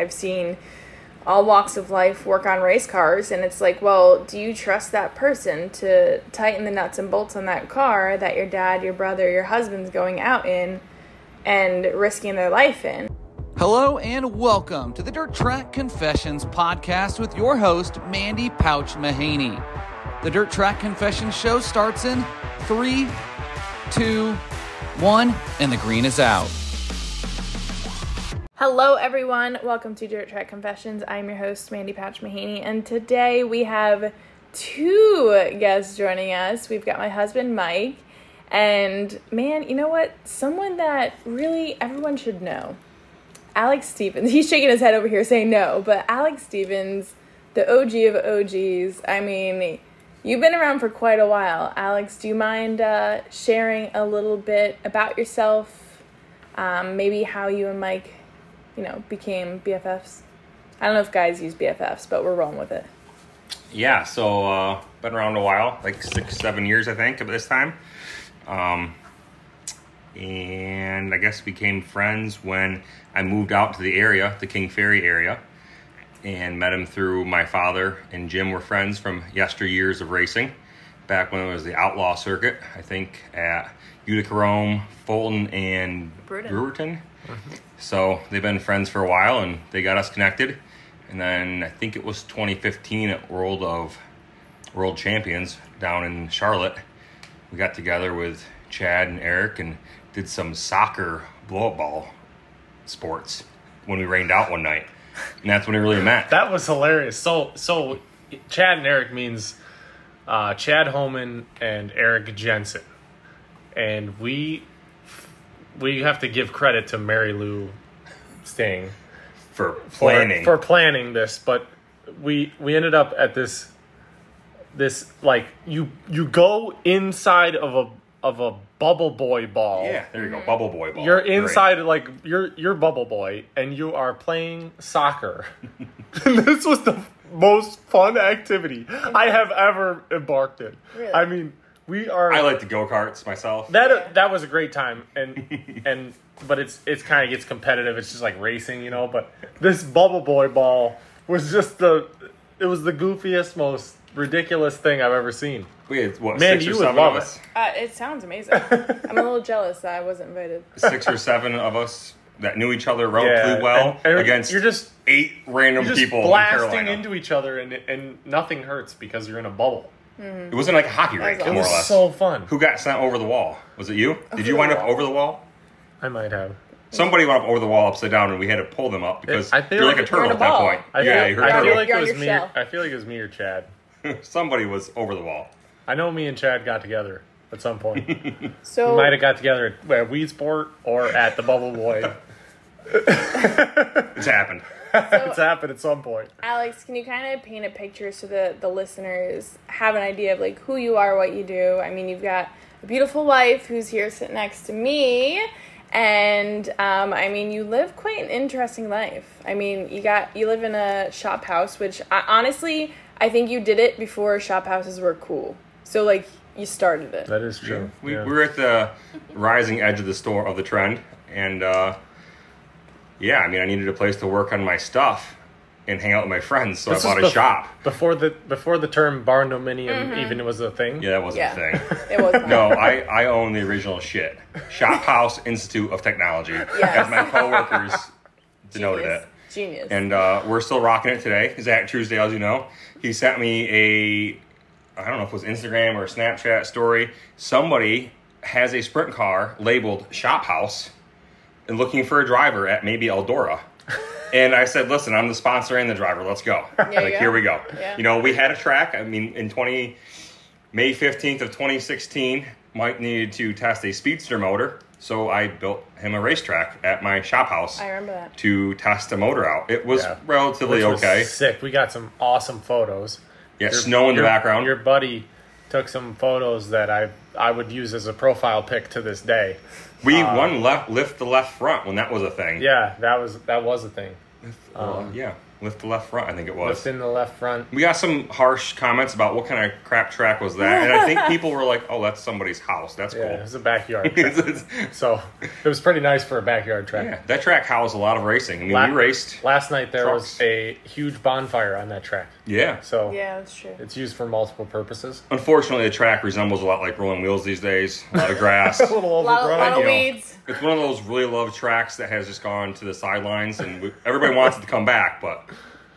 I've seen all walks of life work on race cars and it's like well do you trust that person to tighten the nuts and bolts on that car that your dad your brother your husband's going out in and risking their life in Hello and welcome to the Dirt Track Confessions podcast with your host, Mandy Pouch Mahaney. The Dirt Track Confessions show starts in three, two, one, and the green is out. Hello, everyone. Welcome to Dirt Track Confessions. I'm your host, Mandy Patch Mahaney, and today we have two guests joining us. We've got my husband, Mike, and man, you know what? Someone that really everyone should know. Alex Stevens. He's shaking his head over here saying no, but Alex Stevens, the OG of OGs. I mean, you've been around for quite a while. Alex, do you mind uh, sharing a little bit about yourself? Um, maybe how you and Mike you know, became BFFs. I don't know if guys use BFFs, but we're rolling with it. Yeah, so uh, been around a while, like six, seven years, I think, at this time. Um, and I guess became friends when I moved out to the area, the King Ferry area, and met him through my father and Jim were friends from yesteryears of racing, back when it was the outlaw circuit. I think at Utica Rome, Fulton, and Brewerton. So they've been friends for a while, and they got us connected. And then I think it was 2015 at World of World Champions down in Charlotte. We got together with Chad and Eric and did some soccer blow up ball sports when we rained out one night. And that's when we really met. That was hilarious. So so Chad and Eric means uh, Chad Holman and Eric Jensen, and we we have to give credit to Mary Lou Sting for for, planning. for planning this, but we we ended up at this this like you you go inside of a of a bubble boy ball. yeah, there you go. Mhm. Bubble boy ball. You're Great. inside like you're you're bubble boy and you are playing soccer. this was the most fun activity I have ever embarked in. Really? I mean, we are I like the go karts myself. that that was a great time and and but it's it's kind of gets competitive. It's just like racing, you know, but this bubble boy ball was just the it was the goofiest most ridiculous thing I've ever seen. we had, what, Man, six you or would seven love of it. us? Uh, it sounds amazing. I'm a little jealous that I wasn't invited. Six or seven of us that knew each other relatively Yeah, well and- and against you're just eight random You're just people blasting Carolina. into each other and and nothing hurts because you're in a bubble. Mm-hmm. it wasn't like a hockey rink, was It more was or less. so fun. Who got sent over the wall? Was it you? Did you the wind up over the wall? I might have. Somebody went up over the wall upside down, and we had to pull them up because I feel you're like, like a turtle you're at a that point. I yeah, feel, you're a I turtle. feel like it was me. shell. I feel like it was me or Chad. Somebody was over the wall. I know me and Chad got together at some point. we So might have got together at, at Weedsport or at the Bubble Boy. It's happened. it's happened at some point. Alex, can you kind of paint a picture so that the listeners have an idea of like who you are, what you do? I mean, you've got a beautiful wife who's here sitting next to me, and um, I mean, you live quite an interesting life. I mean, you got you live in a shop house, which I, honestly, I think you did it before shop houses were cool. So like you started it. That is true. We, Yeah. we were at the rising edge of the store of the trend, and uh, yeah, I mean, I needed a place to work on my stuff and hang out with my friends, so This I bought a bef- shop. before the before the term barndominium even was a thing. Yeah, that wasn't Yeah. a thing. It was not. No, I, I own the original shit. Shop House Institute of Technology, yes. as my coworkers denoted Genius. it. Genius. And uh, we're still rocking it today. Zach Truesdale, as you know, he sent me a, I don't know if it was Instagram or Snapchat story. Somebody has a sprint car labeled Shop House and looking for a driver at maybe Eldora. And I said, listen, I'm the sponsor and the driver. Let's go. you like, go. here we go. Yeah. You know, we had a track. I mean, in 20, May 15th of 2016, Mike needed to test a speedster motor. So I built him a racetrack at my shop house I remember that. to test the motor out. It was Yeah. relatively Which was okay. Sick. We got some awesome photos. Yeah, snow in the background. Your buddy took some photos that I I would use as a profile pic to this day. We won left lift the left front when that was a thing. Yeah, that was that was a thing. Uh, yeah. lift the left front. I think it was. Lift in the left front. We got some harsh comments about what kind of crap track was that, and I think people were like, "Oh, that's somebody's house. That's Yeah, it cool." was a backyard. So it was pretty nice for a backyard track. yeah, that track housed a lot of racing. I mean, La- we raced. Last night there was a huge bonfire on that track. Yeah. So Yeah, that's true. it's used for multiple purposes. Unfortunately, the track resembles a lot like rolling wheels these days. A lot of grass. A little A lot, of- overgrown. lot of you know. weeds. It's one of those really loved tracks that has just gone to the sidelines, and we, everybody wants it to come back, but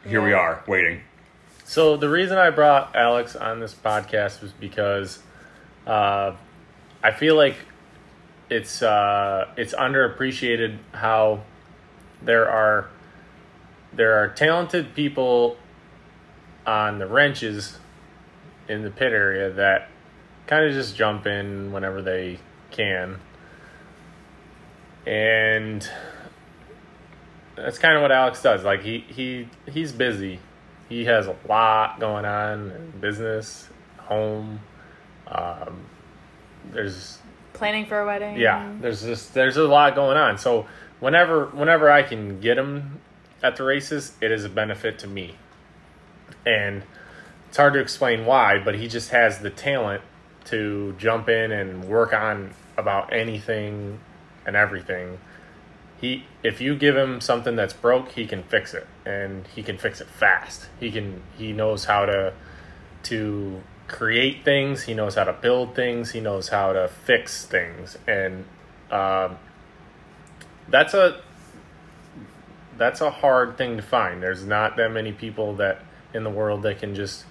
here we are waiting. So the reason I brought Alex on this podcast was because uh, I feel like it's uh, it's underappreciated how there are there are talented people on the wrenches in the pit area that kind of just jump in whenever they can. And that's kind of what Alex does. Like he he he's busy. He has a lot going on in business, home. Um, there's Planning for a wedding. yeah, there's just there's a lot going on. So whenever whenever I can get him at the races, it is a benefit to me. And it's hard to explain why, but he just has the talent to jump in and work on about anything and everything. He if you give him something that's broke, he can fix it and he can fix it fast. He can he knows how to to create things. He knows how to build things. He knows how to fix things, and um, that's a that's a hard thing to find. There's not that many people that in the world that can just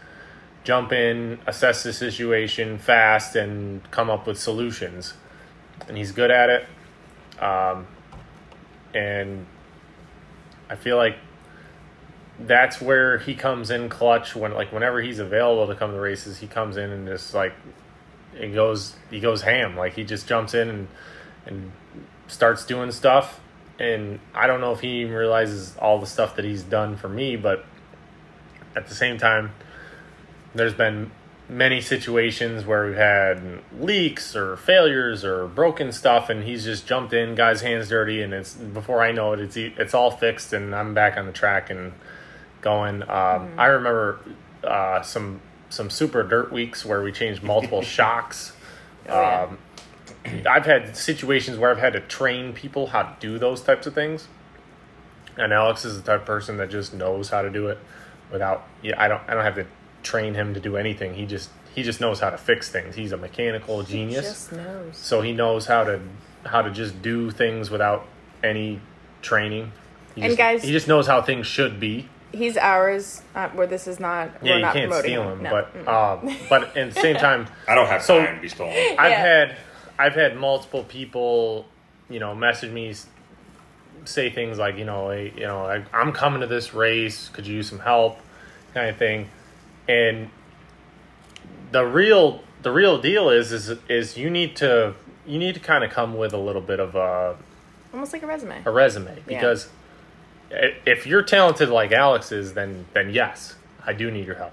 jump in, assess the situation fast, and come up with solutions. And he's good at it. Um, and I feel like that's where he comes in clutch when like whenever he's available to come to races he comes in and just like it goes he goes ham like he just jumps in and and starts doing stuff and I don't know if he even realizes all the stuff that he's done for me but at the same time there's been many situations where we've had leaks or failures or broken stuff and he's just jumped in guy's hands dirty and it's before I know it it's it's all fixed and I'm back on the track and going. Um, I remember uh, some some super dirt weeks where we changed multiple shocks. Oh, yeah. um, I've had situations where I've had to train people how to do those types of things and Alex is the type of person that just knows how to do it without yeah I don't I don't have to train him to do anything he just he just knows how to fix things he's a mechanical genius Just knows. so he knows how to how to just do things without any training he And just, guys- he just knows how things should be He's ours. Uh, where this is not. yeah we're you not can't steal him No. but um but at the same time I don't have So- time to be stolen. I've Yeah. had I've had multiple people, you know, message me, s- say things like, you know, hey, you know, I, I'm coming to this race. Could you use some help, kind of thing. And the real the real deal is is is you need to you need to kind of come with a little bit of a Almost like a resume. a resume because if you're talented like Alex is, then then yes, I do need your help.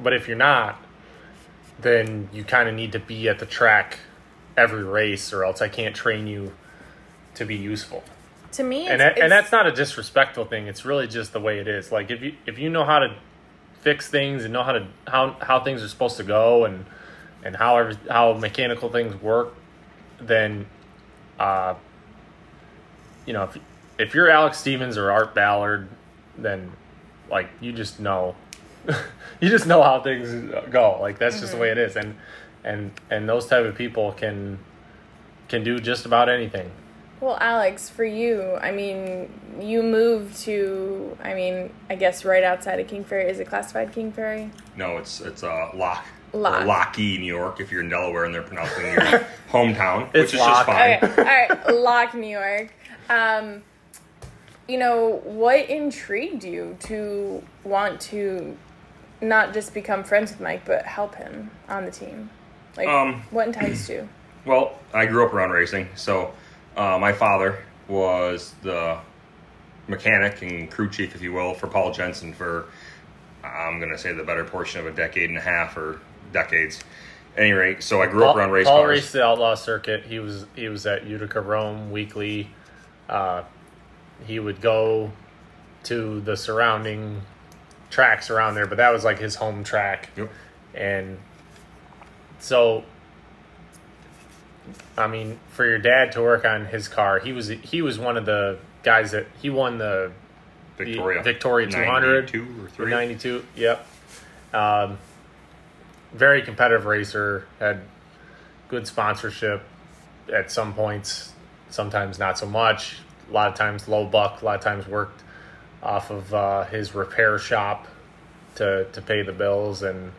But if you're not, then you kind of need to be at the track every race, or else I can't train you to be useful. To me, it's, And that, and that's not a disrespectful thing. It's really just the way it is. Like if you if you know how to fix things and know how to how how things are supposed to go and and how every, how mechanical things work, then uh, you know if if you're Alex Stevens or Art Ballard, then like you just know you just know how things go. Like that's just the way it is, and and and those type of people can can do just about anything. Well, Alex, for you, I mean, you moved to, I mean, I guess right outside of King Ferry. Is it classified King Ferry? No, it's it's uh, Locke. Locke. Or Lockheed, New York, if you're in Delaware and they're pronouncing your hometown, It's which is Locke. just fine. Okay, all right, Locke, New York. Um, you know, what intrigued you to want to not just become friends with Mike, but help him on the team? Like, Um, what enticed you? Well, I grew up around racing, so uh, my father was the mechanic and crew chief, if you will, for Paul Jensen for I'm going to say the better portion of a decade and a half or decades. At any rate, so I grew up around race Paul cars. raced the outlaw circuit. He was he was at Utica Rome weekly. Uh, he would go to the surrounding tracks around there, but that was like his home track. Yep. And so, I mean, for your dad to work on his car, he was he was one of the guys that he won the Victoria. Victoria 200 92 or or 3. 92. Yep. Um, very competitive racer. Had good sponsorship at some points. Sometimes not so much. A lot of times low buck. A lot of times worked off of uh, his repair shop to to pay the bills and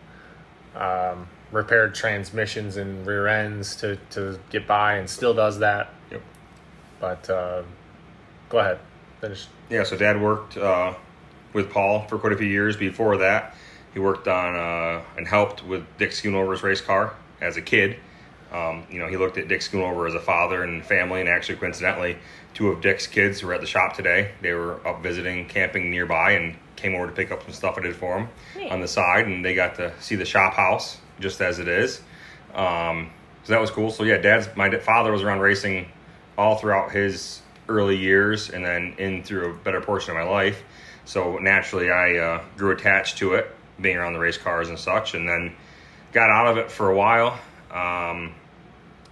um, repaired transmissions and rear ends to to get by, and still does that. Yep. But uh, go ahead, finish. Yeah, so dad worked uh, with Paul for quite a few years. Before that, he worked on uh, and helped with Dick Schoonover's race car as a kid. Um, you know, he looked at Dick Schoonover as a father and family, and actually, coincidentally, two of Dick's kids were at the shop today. They were up visiting, camping nearby, and came over to pick up some stuff I did for them Neat. on the side, and they got to see the shop house just as it is. Um, so that was cool. So yeah, dad's my father was around racing all throughout his early years, and then in through a better portion of my life. So naturally, I uh, grew attached to it, being around the race cars and such, and then got out of it for a while. Um,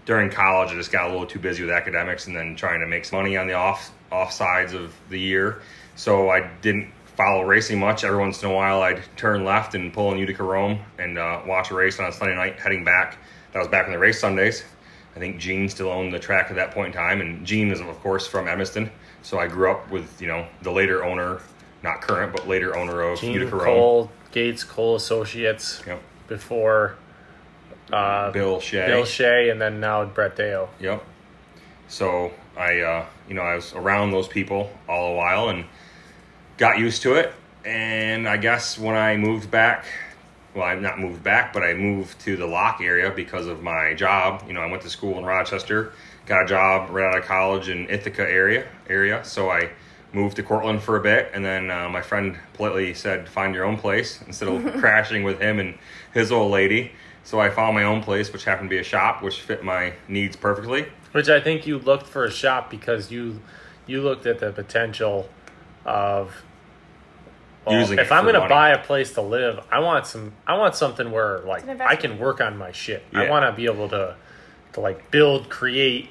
during college, I just got a little too busy with academics and then trying to make some money on the off off sides of the year. So I didn't follow racing much. Every once in a while, I'd turn left and pull in Utica Rome and uh, watch a race on a Sunday night heading back. That was back in the race Sundays. I think Gene still owned the track at that point in time, and Gene is of course from Evanston. So I grew up with you know the later owner, not current, but later owner of Gene Utica Rome. Cole, Gates Cole Associates Yep. before uh, Bill Shea. Bill Shea, and then now Brett Deyo. Yep. So I, uh, you know, I was around those people all a while and got used to it. And I guess when I moved back, well, I not moved back, but I moved to the Locke area because of my job. You know, I went to school in Rochester, got a job right out of college in Ithaca area area. So I moved to Cortland for a bit, and then uh, my friend politely said, "Find your own place," instead of crashing with him and his old lady. So I found my own place, which happened to be a shop, which fit my needs perfectly. Which I think you looked for a shop because you you looked at the potential of well, Using if it I'm for going to money. buy a place to live, I want some I want something where like I can work on my shit. I want to be able to to like build, create,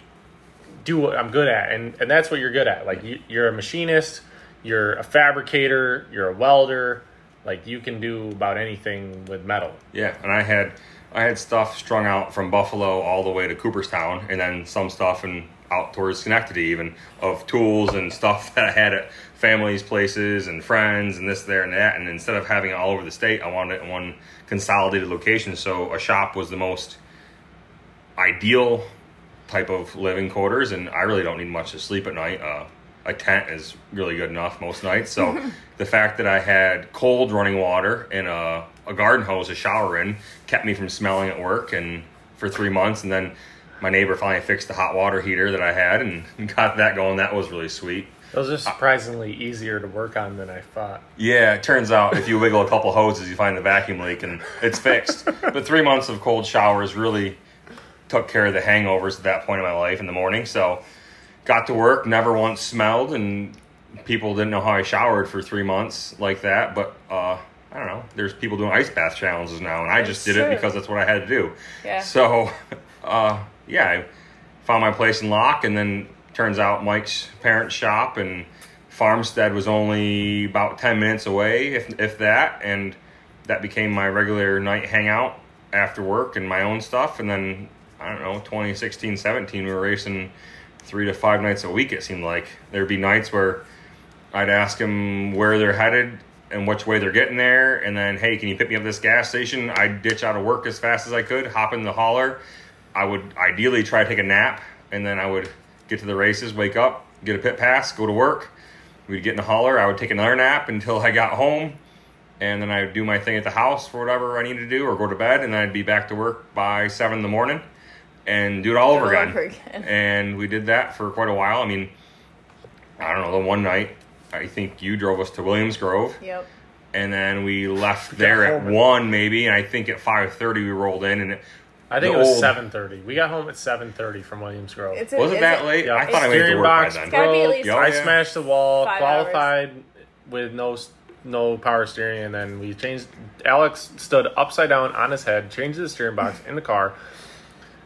do what I'm good at, and and that's what you're good at. Like you, you're a machinist, you're a fabricator, you're a welder. Like you can do about anything with metal. Yeah, and I had I had stuff strung out from Buffalo all the way to Cooperstown, and then some stuff and out towards Schenectady, even of tools and stuff that I had at families' places and friends and this, there, and that. And instead of having it all over the state, I wanted it in one consolidated location. So a shop was the most ideal type of living quarters, and I really don't need much to sleep at night. Uh, a tent is really good enough most nights. So the fact that I had cold running water and a, a garden hose to shower in kept me from smelling at work, and for three months, and then my neighbor finally fixed the hot water heater that I had and got that going. That was really sweet. Those are surprisingly easier to work on than I thought. Yeah, it turns out if you wiggle a couple hoses, you find the vacuum leak and it's fixed. but three months of cold showers really took care of the hangovers at that point in my life in the morning. So got to work, never once smelled, and people didn't know how I showered for three months like that. But uh, I don't know. There's people doing ice bath challenges now, and I just did true. it because that's what I had to do. Yeah. So, uh, yeah, I found my place in Locke, and then turns out Mike's parents' shop and Farmstead was only about 10 minutes away, if, if that, and that became my regular night hangout after work and my own stuff. And then, I don't know, 2016, 17, we were racing three to five nights a week, it seemed like. There'd be nights where I'd ask them where they're headed and which way they're getting there, and then, hey, can you pick me up this gas station? I'd ditch out of work as fast as I could, hop in the hauler. I would ideally try to take a nap, and then I would get to the races, wake up, get a pit pass, go to work. We'd get in the hauler. I would take another nap until I got home, and then I'd do my thing at the house for whatever I needed to do, or go to bed, and then I'd be back to work by seven in the morning, and do it all over again. over again. And we did that for quite a while. I mean, I don't know. The one night, I think you drove us to Williams Grove, Yep. and then we left there at at- one maybe, and I think at five thirty we rolled in, and it, I think The it was old- seven thirty. We got home at seven thirty from Williams Grove. It's a, was it it's that a- late? Yeah. I thought I made it to Steering work by box then. Gotta be at broke. least Oh, I yeah. smashed the wall. Five qualified with no s- no power steering, and then we changed. Alex stood upside down on his head, changed the steering box in the car,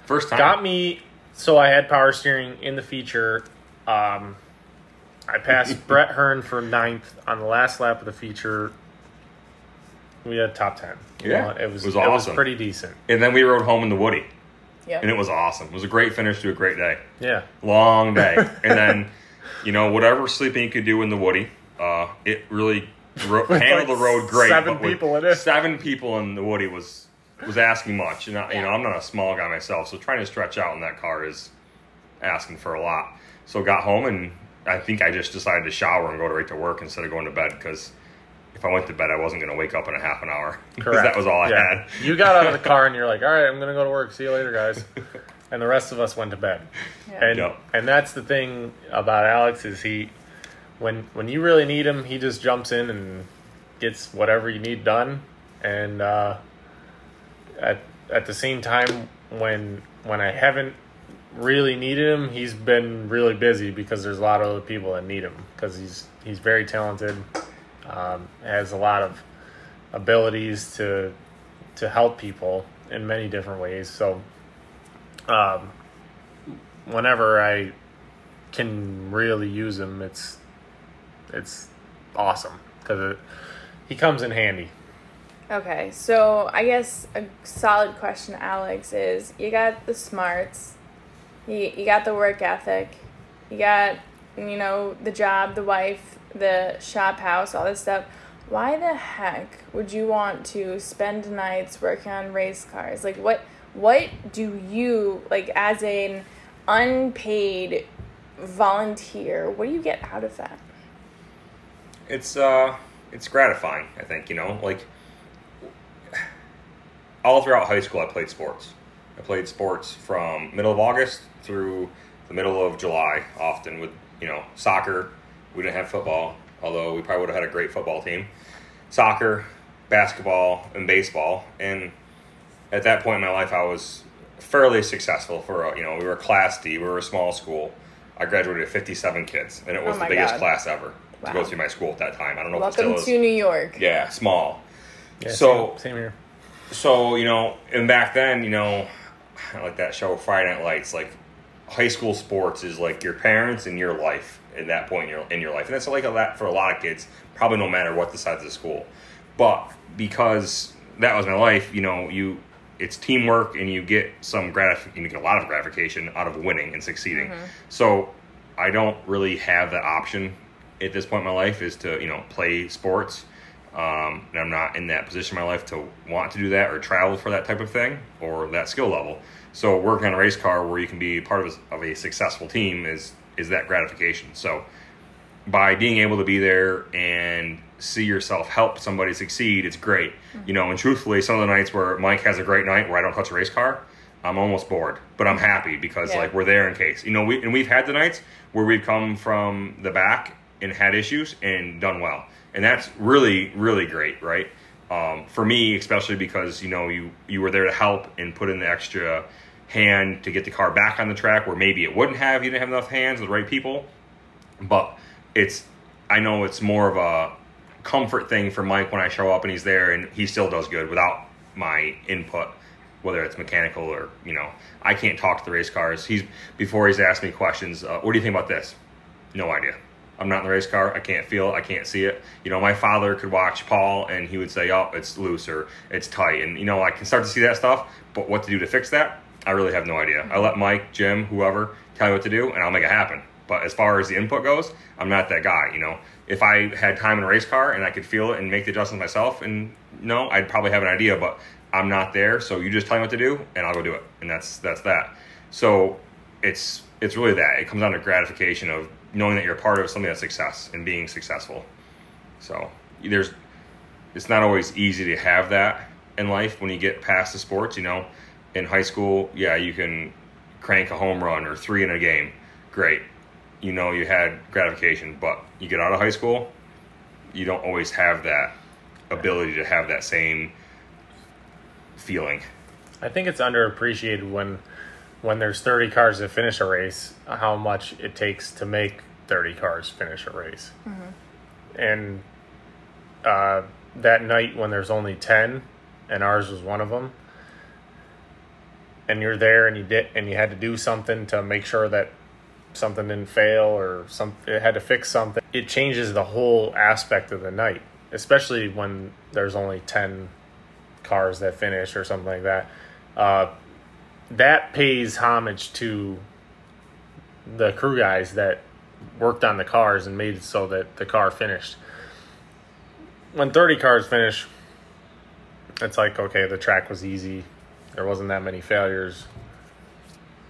First time. got me so I had power steering in the feature. Um, I passed Brett Hearn for ninth on the last lap of the feature. We had top ten. You Yeah, know, it was it was it was awesome. pretty decent. And then we rode home in the Woody, Yeah, and it was awesome. It was a great finish to a great day. Yeah, Long day. and then, you know, whatever sleeping you could do in the Woody, uh, it really ro- handled the road great. seven people in it. Seven people in the Woody was was asking much. And, I, you know, I'm not a small guy myself, so trying to stretch out in that car is asking for a lot. So got home, and I think I just decided to shower and go right to work instead of going to bed because if I went to bed, I wasn't going to wake up in a half an hour. 'Cause correct. that was all I Yeah. had. You got out of the car and you're like, "All right, I'm gonna go to work. See you later, guys." And the rest of us went to bed. Yeah. And Yep. and that's the thing about Alex is he when when you really need him, he just jumps in and gets whatever you need done. And uh, at at the same time, when when I haven't really needed him, he's been really busy because there's a lot of other people that need him because he's he's very talented, um, has a lot of abilities to to help people in many different ways. So, um, whenever I can really use him, it's it's awesome because he comes in handy. Okay, so I guess a solid question, Alex, is you got the smarts, you, you got the work ethic, you got, you know, the job, the wife, the shop house, all this stuff. Why the heck would you want to spend nights working on race cars? Like, what, what do you, like, as an unpaid volunteer, what do you get out of that? it's uh it's gratifying i think you know like all throughout high school i played sports i played sports from middle of august through the middle of july often with you know soccer we didn't have football although we probably would have had a great football team. Soccer basketball and baseball. And at that point in my life i was fairly successful for uh, you know we were class d we were a small school. I graduated with 57 kids and it was Oh the biggest God. class ever to go through my school at that time. I don't know if Welcome it still to is New York. yeah small. Yeah, So- same, same here. so you know and back then you know like that show friday night lights. Like high school sports is like your parents and your life at that point in your, in your life. And that's like a lot for a lot of kids probably no matter what the size of the school. But because that was my life you know you it's teamwork and you get some gratif- you get a lot of gratification out of winning and succeeding. So i don't really have that option at this point in my life is to you know play sports. Um, and I'm not in that position in my life to want to do that or travel for that type of thing or that skill level. So working on a race car where you can be part of a, of a successful team is is that gratification. So by being able to be there and see yourself help somebody succeed, it's great. You know, and truthfully, some of the nights where Mike has a great night where I don't touch a race car, I'm almost bored, but I'm happy because Yeah. like we're there in case. You know, we and we've had the nights where we've come from the back and had issues and done well, and that's really really great, right? Um, for me, especially because you know you you were there to help and put in the extra hand to get the car back on the track where maybe it wouldn't have you didn't have enough hands with the right people but it's I know it's more of a comfort thing for Mike when I show up and he's there and he still does good without my input, whether it's mechanical or you know I can't talk to the race cars. He's before he's asked me questions. Uh, what do you think about this? No idea. I'm not in the race car. I can't feel it. I can't see it. You know, my father could watch Paul and he would say, "Oh, it's loose or it's tight," and you know I can start to see that stuff. But what to do to fix that? I really have no idea. I let Mike, Jim, whoever tell me what to do, and I'll make it happen. But as far as the input goes, I'm not that guy. You know, if I had time in a race car and I could feel it and make the adjustments myself, and no, I'd probably have an idea. But I'm not there, so you just tell me what to do, and I'll go do it, and that's that's that. So it's it's really that. It comes down to gratification of knowing that you're part of something that's success and being successful. So there's it's not always easy to have that in life when you get past the sports. You know, in high school, yeah, you can crank a home run or three in a game. Great. You know, you had gratification, but you get out of high school, you don't always have that ability to have that same feeling. I think it's underappreciated when when there's 30 cars to finish a race, how much it takes to make 30 cars finish a race. And uh, that night when there's only 10 and ours was one of them and you're there and you did and you had to do something to make sure that something didn't fail or some it had to fix something it changes the whole aspect of the night especially when there's only 10 cars that finish or something like that. Uh, that pays homage to the crew guys that worked on the cars and made it so that the car finished. When 30 cars finish it's like okay the track was easy there wasn't that many failures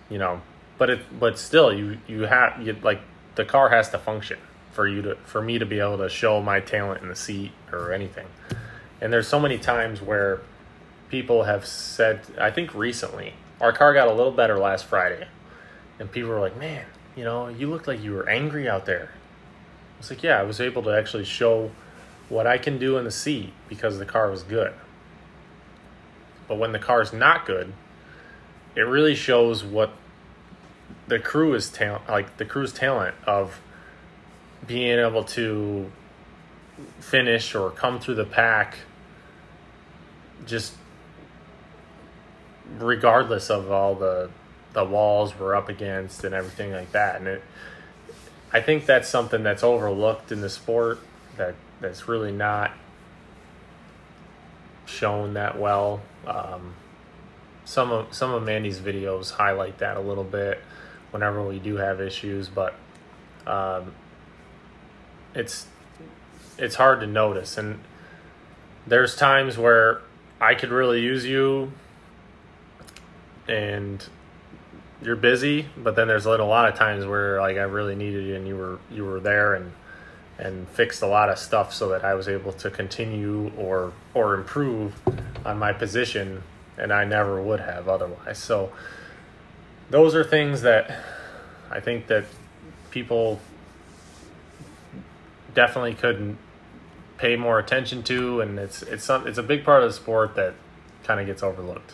you know but it but still you you have you like the car has to function for you to for me to be able to show my talent in the seat or anything. And there's so many times where people have said i think recently our car got a little better last friday. And people were like man you know you looked like you were angry out there. It's like yeah i was able to actually show what i can do in the seat because the car was good but when the car's not good it really shows what the crew is talent like the crew's talent of being able to finish or come through the pack just regardless of all the the walls we're up against and everything like that. And it I think that's something that's overlooked in the sport that that's really not shown that well. Um, some of some of Mandy's videos highlight that a little bit whenever we do have issues, but um, it's it's hard to notice, and there's times where I could really use you, and you're busy, but then there's a lot of times where like I really needed you, and you were you were there and and fixed a lot of stuff so that I was able to continue or or improve on my position, and I never would have otherwise. So those are things that I think that people definitely couldn't pay more attention to, and it's it's some, it's a big part of the sport that kind of gets overlooked.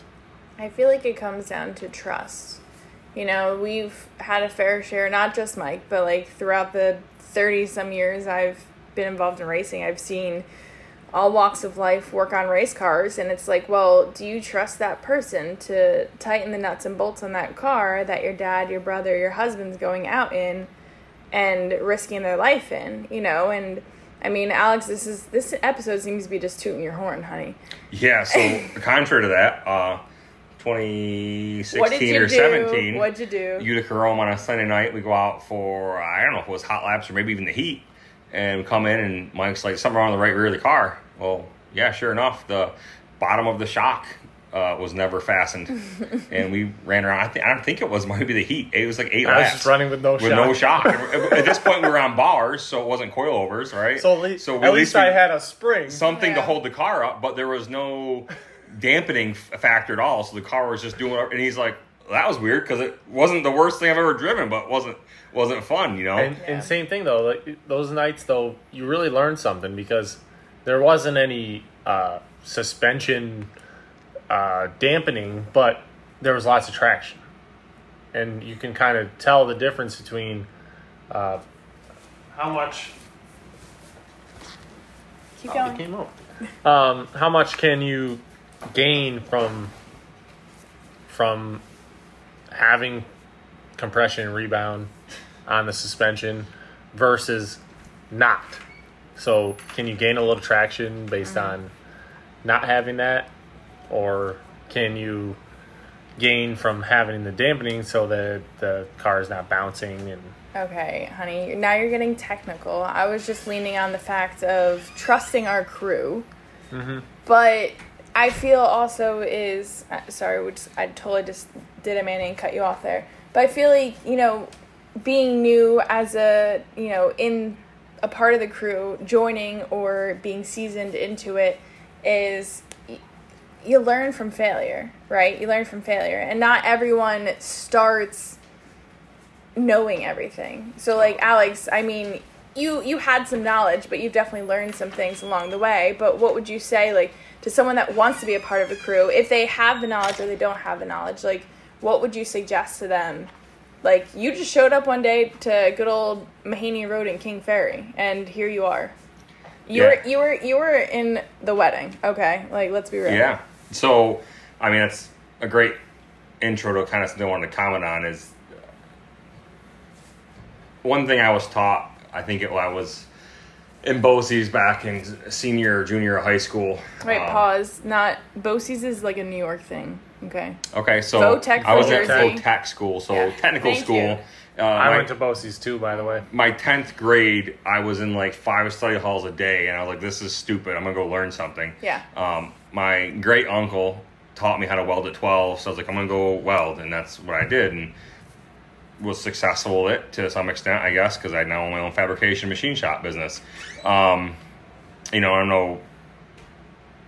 I feel like it comes down to trust. You know, we've had a fair share, not just Mike, but like throughout the 30 some years I've been involved in racing, I've seen all walks of life work on race cars and it's like well do you trust that person to tighten the nuts and bolts on that car that your dad your brother your husband's going out in and risking their life in you know? And i mean alex this is this episode seems to be just tooting your horn honey. Yeah, so contrary to that, uh, 2016 what did you or do 17, what'd you do Utica Rome on a Sunday night. We go out for I don't know if it was hot laps or maybe even the heat, and we come in and Mike's like something wrong on the right rear of the car. Well, yeah, sure enough, the bottom of the shock uh, was never fastened, and we ran around. I, think I don't think it was maybe the heat. It was like eight I was laps just running with no with shock. no shock. at this point, we were on bars, so it wasn't coilovers, right? So, at least, so at least we- I had a spring. something to hold the car up, but there was no dampening factor at all. So the car was just doing it. And he's like, that was weird because it wasn't the worst thing I've ever driven, but wasn't wasn't fun, you know? And, Yeah. and same thing though, like those nights though, you really learned something because there wasn't any uh, suspension uh, dampening, but there was lots of traction, and you can kind of tell the difference between uh, how much. keep Oh, going it came. Um, how much can you gain from from having compression and rebound on the suspension versus not? So, can you gain a little traction based mm-hmm. on not having that, or can you gain from having the dampening so that the car is not bouncing and Okay, honey, now you're getting technical. I was just leaning on the fact of trusting our crew. Mm-hmm. But I feel also is uh, sorry, which I totally just did a man and cut you off there. But I feel like you know, being new as a you know in a part of the crew, joining or being seasoned into it is you learn from failure, right? You learn from failure, and not everyone starts knowing everything. So like Alex, I mean, you you had some knowledge, but you've definitely learned some things along the way. But what would you say like to someone that wants to be a part of a crew, if they have the knowledge or they don't have the knowledge, like what would you suggest to them? Like you just showed up one day to good old Mahaney Road in King Ferry and here you are. You Yeah. were you were you were in the wedding. Okay, like let's be real. Yeah. So, I mean, that's a great intro to kind of something I wanted to comment on is uh, one thing I was taught, I think it, I was in BOCES back in senior or junior high school. Wait, Um, pause. Not BOCES is like a New York thing. Okay. Okay, so Votech I was for at Jersey. Votech school, so Yeah. technical Thank school. you. Uh, I my- went to BOCES too, by the way. my 10th grade, I was in like five study halls a day, and I was like, this is stupid. I'm going to go learn something. Yeah. Um, my great uncle taught me how to weld at 12, so I was like, I'm going to go weld, and that's what I did. And was successful at it to some extent, I guess, because I now own my own fabrication machine shop business. Um, you know, I'm no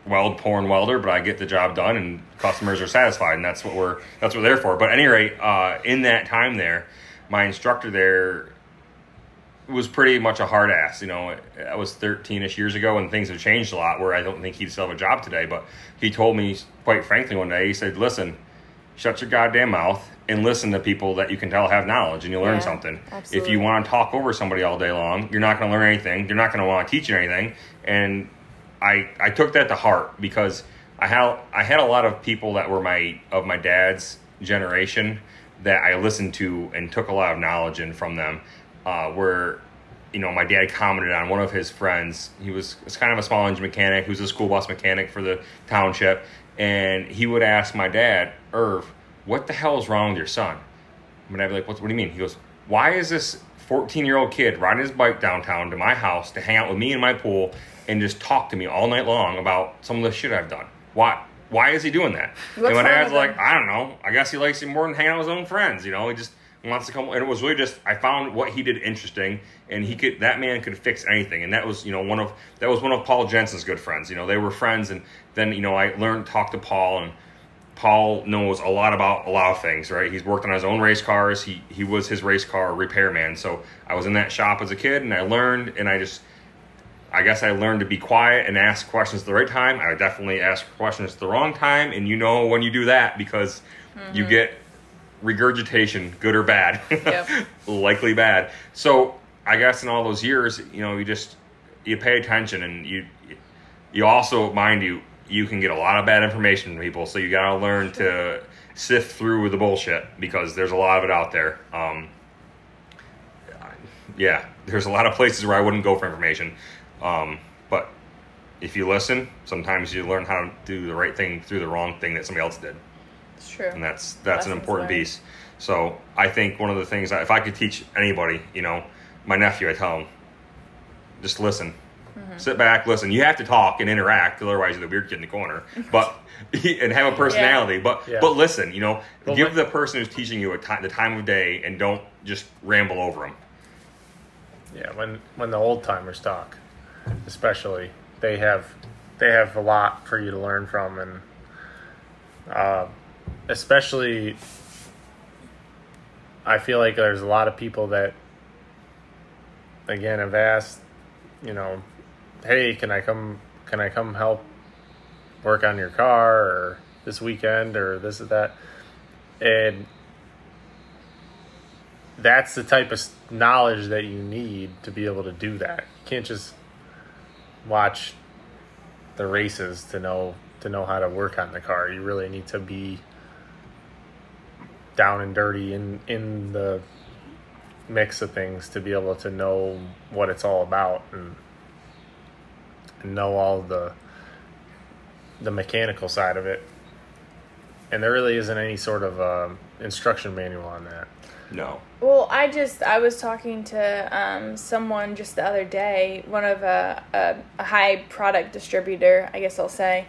weld porn welder, but I get the job done, and customers are satisfied, and that's what we're that's what we're there for. But at any rate, uh, in that time there, my instructor there was pretty much a hard ass. You know, I was 13 ish years ago, and things have changed a lot. Where I don't think he'd still have a job today. But he told me, quite frankly, one day, he said, "Listen, shut your goddamn mouth and listen to people that you can tell have knowledge, and you'll learn Yeah, something. absolutely. If you want to talk over somebody all day long, you're not going to learn anything. You're not going to want to teach you anything." And I I took that to heart because I had I had a lot of people that were my of my dad's generation that I listened to and took a lot of knowledge in from them. Uh, where you know my dad commented on one of his friends. He was, was kind of a small engine mechanic. who's a school bus mechanic for the township, and he would ask my dad, Irv, what the hell is wrong with your son? And I'd be like, what, what do you mean? He goes, why is this 14 year old kid riding his bike downtown to my house to hang out with me in my pool and just talk to me all night long about some of the shit I've done? Why? Why is he doing that? What's and my dad's like. I don't know. I guess he likes it more than hanging out with his own friends. You know, he just wants to come. And it was really just I found what he did interesting, and he could that man could fix anything. And that was you know one of that was one of Paul Jensen's good friends. You know, they were friends, and then you know I learned to talk to Paul and. Paul knows a lot about a lot of things, right? He's worked on his own race cars. He he was his race car repairman. So I was in that shop as a kid, and I learned, and I just, I guess I learned to be quiet and ask questions at the right time. I definitely ask questions at the wrong time, and you know when you do that because you mm-hmm. get regurgitation, good or bad, Yep. likely bad. So I guess in all those years, you know, you just you pay attention, and you you also mind you you can get a lot of bad information from people, so you got to learn to sift through the bullshit because there's a lot of it out there. Um, yeah, there's a lot of places where I wouldn't go for information, um, but if you listen, sometimes you learn how to do the right thing through the wrong thing that somebody else did It's true. and that's that's an important learned. piece. So I think one of the things that if I could teach anybody, you know, my nephew, I tell him, just listen, Mm-hmm. sit back, listen. You have to talk and interact, otherwise you're the weird kid in the corner. But and have a personality, but Yeah. but listen, you know, Well, give what- the person who's teaching you a ti- the time of day, and don't just ramble over them. Yeah, when when the old timers talk, especially, they have they have a lot for you to learn from, and uh, especially, I feel like there's a lot of people that, again, have asked, you know, hey, can I come? Can I come help work on your car or this weekend or this or that? And that's the type of knowledge that you need to be able to do that. You can't just watch the races to know to know how to work on the car. You really need to be down and dirty in in the mix of things to be able to know what it's all about and, and know all the the mechanical side of it. And there really isn't any sort of um, instruction manual on that. No, Well, I just I was talking to um, someone just the other day, one of a, a, a high product distributor, I guess I'll say,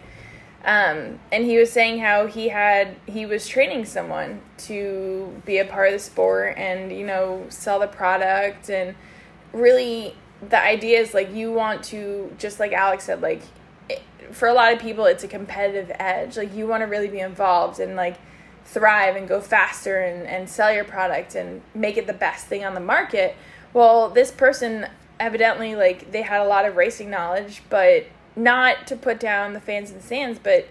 um, and he was saying how he had he was training someone to be a part of the sport and you know sell the product. And really the idea is like you want to just like Alex said like it, for a lot of people it's a competitive edge. Like you want to really be involved and like thrive and go faster and, and sell your product and make it the best thing on the market. Well this person evidently like they had a lot of racing knowledge but not to put down the fans in the stands but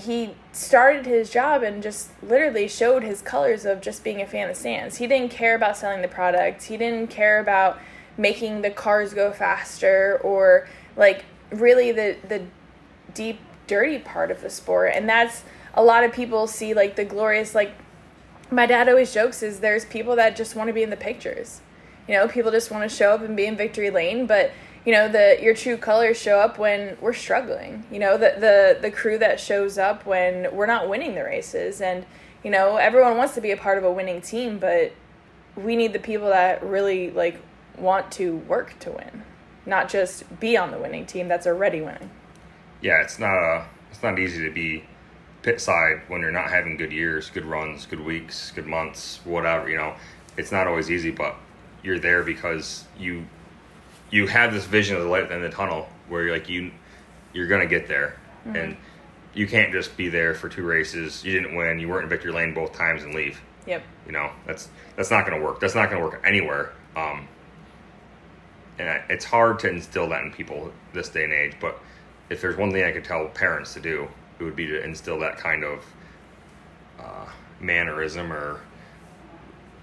he started his job and just literally showed his colors of just being a fan of stands. He didn't care about selling the product. He didn't care about making the cars go faster or like really the the deep dirty part of the sport and that's a lot of people see like the glorious like my dad always jokes is there's people that just want to be in the pictures you know people just want to show up and be in victory lane but you know the your true colors show up when we're struggling you know the the the crew that shows up when we're not winning the races and you know everyone wants to be a part of a winning team but we need the people that really like want to work to win not just be on the winning team that's already winning Yeah, it's not a it's not easy to be pit side when you're not having good years, good runs, good weeks, good months, whatever, you know. It's not always easy, but you're there because you you have this vision of the light at the end of the tunnel where you're like you you're gonna get there. And you can't just be there for two races. You didn't win, you weren't in victory lane both times and leave. yep You know, that's that's not going to work. That's not going to work anywhere. Um, and I, it's hard to instill that in people this day and age. But if there's one thing I could tell parents to do, it would be to instill that kind of uh, mannerism or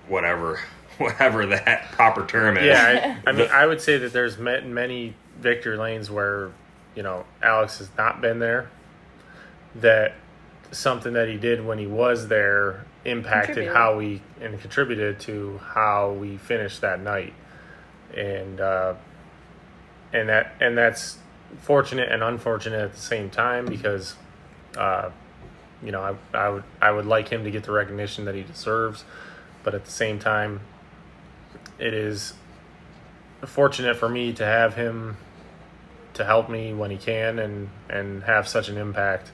whatever, whatever that proper term is. Yeah, I, I mean, I would say that there's ma- many victory lanes where, you know, Alex has not been there. That something that he did when he was there impacted how we and contributed to how we finished that night, and uh, and that and that's fortunate and unfortunate at the same time because, uh, you know, I, I would I would like him to get the recognition that he deserves, but at the same time, it is fortunate for me to have him to help me when he can and and have such an impact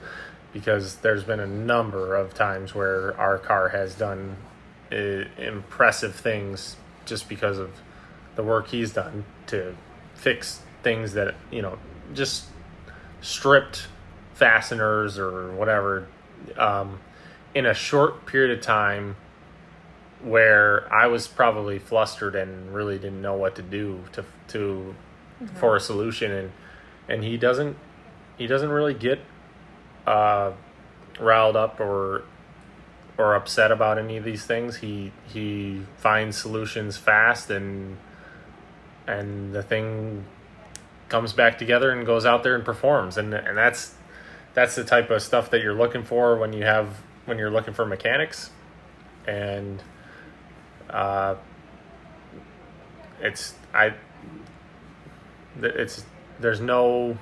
because there's been a number of times where our car has done uh, impressive things just because of the work he's done to fix things that you know just stripped fasteners or whatever um, in a short period of time where I was probably flustered and really didn't know what to do to to for a solution. And and he doesn't he doesn't really get uh, riled up or or upset about any of these things. He he finds solutions fast and and the thing comes back together and goes out there and performs. And and that's that's the type of stuff that you're looking for when you have when you're looking for mechanics. And uh, it's I it's there's no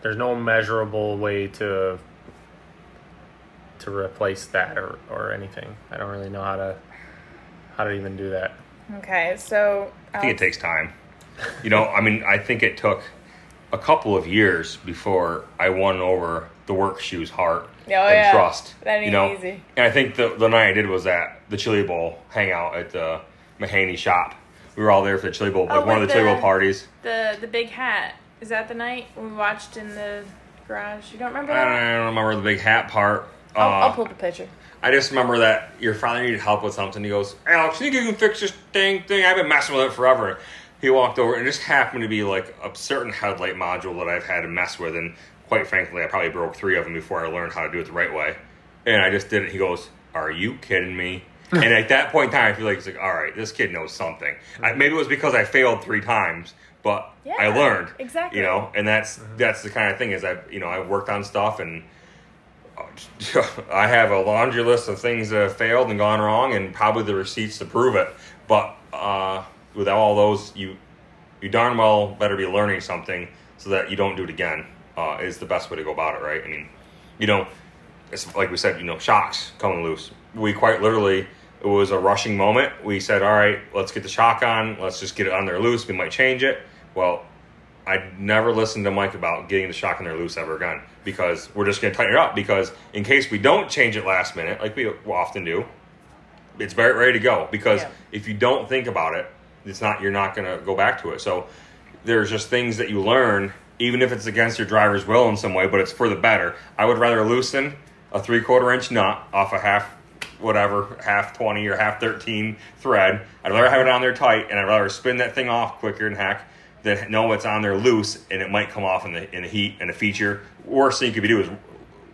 there's no measurable way to to replace that or, or anything. I don't really know how to how to even do that. okay so I think it takes time. You know, I mean, I think it took a couple of years before I won over the work shoes heart Oh, and yeah. trust. That ain't you know, easy. and I think the the night I did was at the Chili Bowl hangout at the Mahaney shop. We were all there for the Chili Bowl, like Oh, one of with the Chili Bowl parties. the the big hat is that the night we watched in the garage you don't remember I that don't remember the big hat part. I'll, Uh, I'll pull the picture I just remember that your father needed help with something. He goes, Alex, you think you can fix this dang thing? I've been messing with it forever. He walked over and it just happened to be like a certain headlight module that I've had to mess with. And quite frankly, I probably broke three of them before I learned how to do it the right way. And I just did it. He goes, Are you kidding me? and at that point in time, I feel like it's like, all right, this kid knows something. I, maybe it was because I failed three times, but I learned. exactly. You know, and that's that's the kind of thing is I you know I worked on stuff and I have a laundry list of things that have failed and gone wrong, and probably the receipts to prove it. But uh, with all those, you you darn well better be learning something so that you don't do it again. Uh, is the best way to go about it, right? I mean, you know, it's like we said, you know, shocks coming loose. We quite literally, it was a rushing moment. We said, all right, let's get the shock on. Let's just get it on there loose. We might change it. Well, I never listened to Mike about getting the shock on there loose ever again because we're just going to tighten it up because in case we don't change it last minute, like we often do, it's very ready to go. Because Yeah. if you don't think about it, it's not you're not going to go back to it. So there's just things that you learn, even if it's against your driver's will in some way, but it's for the better. I would rather loosen a three quarter inch nut off a half whatever half 20 or half 13 thread i'd rather have it on there tight and i'd rather spin that thing off quicker than heck than know it's on there loose and it might come off in the in the heat and a feature worst thing you could do is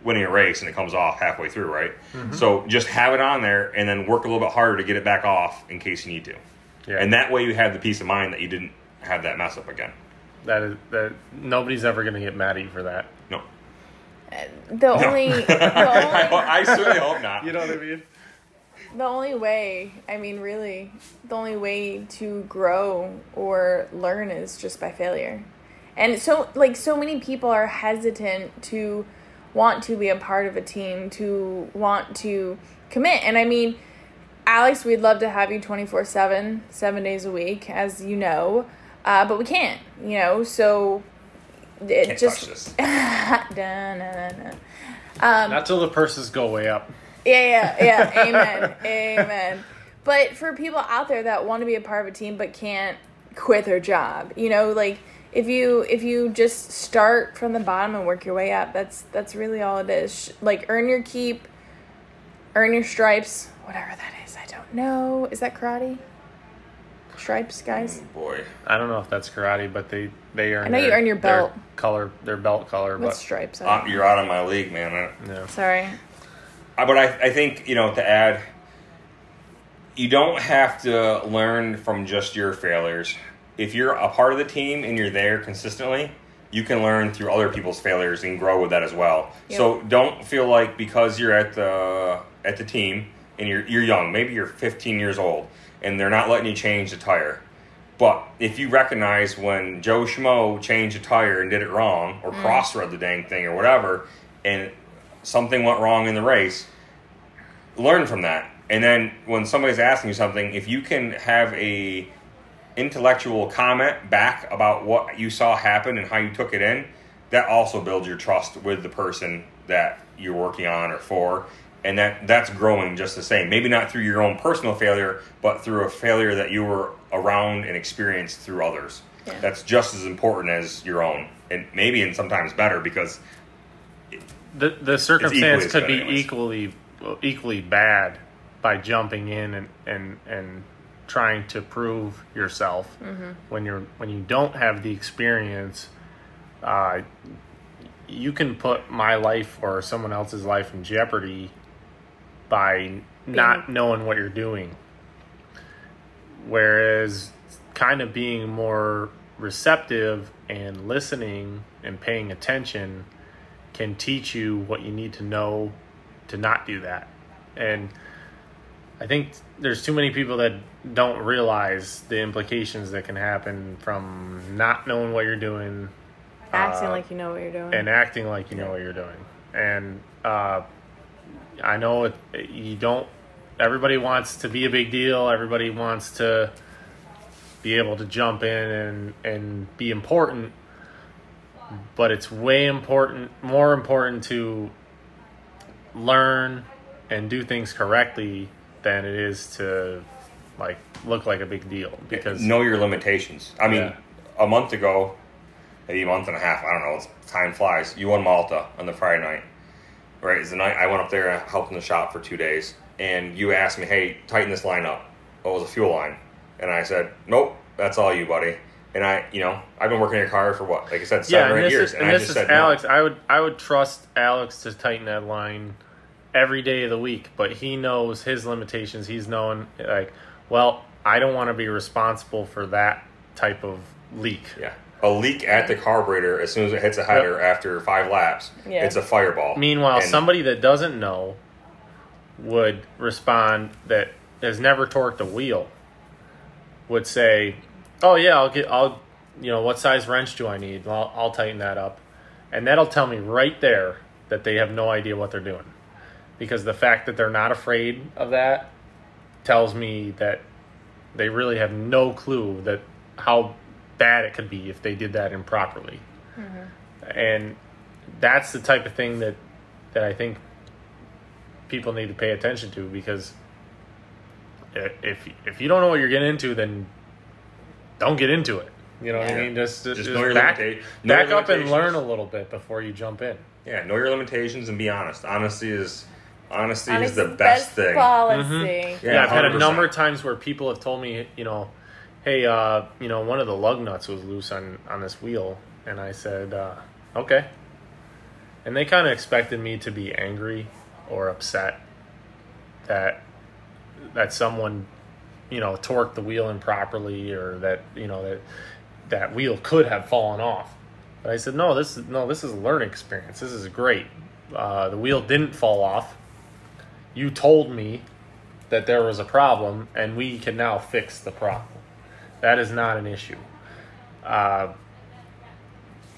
winning a race and it comes off halfway through right mm-hmm. so just have it on there and then work a little bit harder to get it back off in case you need to Yeah. and that way you have the peace of mind that you didn't have that mess up again. That is that nobody's ever going to get mad at you for that. No, The only the I, only I certainly hope not. You know what I mean? the only way, I mean really, the only way to grow or learn is just by failure. And so like so many people are hesitant to want to be a part of a team, to want to commit. And I mean, Alex, we'd love to have you 24 7, seven days a week, as you know, uh, but we can't, you know, so it Can't just. touch this. Da-na-na-na. Um, Not till the purses go way up. yeah, yeah, yeah. Amen. Amen. But for people out there that want to be a part of a team but can't quit their job, you know, like if you if you just start from the bottom and work your way up, that's that's really all it is. Like earn your keep, earn your stripes, whatever that is. I don't know. Is that karate? Stripes, guys. Boy, I don't know if that's karate, but they they earn. I know you their- earn your their belt. color, their belt color. What's But stripes? I you're out of my league, man. I- no. Sorry. Uh, but I, I think you know to add you don't have to learn from just your failures if you're a part of the team and you're there consistently you can learn through other people's failures and grow with that as well Yep. so don't feel like because you're at the at the team and you're, you're young maybe you're 15 years old and they're not letting you change the tire but if you recognize when Joe Schmo changed a tire and did it wrong, or mm. cross-thread the dang thing, or whatever, and something went wrong in the race, learn from that. And then when somebody's asking you something, if you can have a intellectual comment back about what you saw happen and how you took it in, that also builds your trust with the person that you're working on or for. And that that's growing just the same. Maybe not through your own personal failure, but through a failure that you were around and experienced through others. Yeah. That's just as important as your own, and maybe and sometimes better because The the circumstance could be anyways. equally equally bad by jumping in and and and trying to prove yourself when you're when you don't have the experience. Uh, you can put my life or someone else's life in jeopardy by not knowing what you're doing. Whereas, kind of being more receptive and listening and paying attention can teach you what you need to know to not do that. And I think there's too many people that don't realize the implications that can happen from not knowing what you're doing Acting Uh, like you know what you're doing. and acting like you know what you're doing. And uh, I know it, you don't. Everybody wants to be a big deal. Everybody wants to be able to jump in and and be important. But it's way important, more important to learn and do things correctly than it is to like look like a big deal because know your limitations. I mean, Yeah. a month ago, maybe a month and a half, I don't know, it's, time flies. You won Malta on the Friday night, right? It's the night I went up there and helped in the shop for two days, and you asked me, hey, tighten this line up. What was a fuel line? And I said, nope, that's all you, buddy. And I, you know, I've been working in your car for what, like I said, seven yeah, or eight years, is, and, and I this just is said, no. Alex. I would I would trust Alex to tighten that line every day of the week, but he knows his limitations. He's known like, well, I don't want to be responsible for that type of leak. Yeah. A leak at the carburetor as soon as it hits a header after five laps, Yeah. it's a fireball. Meanwhile, And- somebody that doesn't know would respond that has never torqued a wheel would say, "Oh yeah, I'll get I'll you know what size wrench do I need? I'll, I'll tighten that up," and that'll tell me right there that they have no idea what they're doing because the fact that they're not afraid of that tells me that they really have no clue that how bad it could be if they did that improperly and that's the type of thing that that I think people need to pay attention to because if if you don't know what you're getting into, then don't get into it. You know what I mean? Just just, Just know your back, limita- know back your up and learn a little bit before you jump in. Yeah, know your limitations and be honest. Honesty is honesty And is the best, thing. policy. Mm-hmm. Yeah, I've had a number of times where people have told me, you know, hey, uh, you know, one of the lug nuts was loose on on this wheel, and I said, uh, okay. And they kind of expected me to be angry or upset that that someone you know, torqued the wheel improperly or that, you know, that that wheel could have fallen off. But I said, no, this is no, this is a learning experience. This is great. Uh, the wheel didn't fall off. You told me that there was a problem, and we can now fix the problem. That is not an issue. Uh,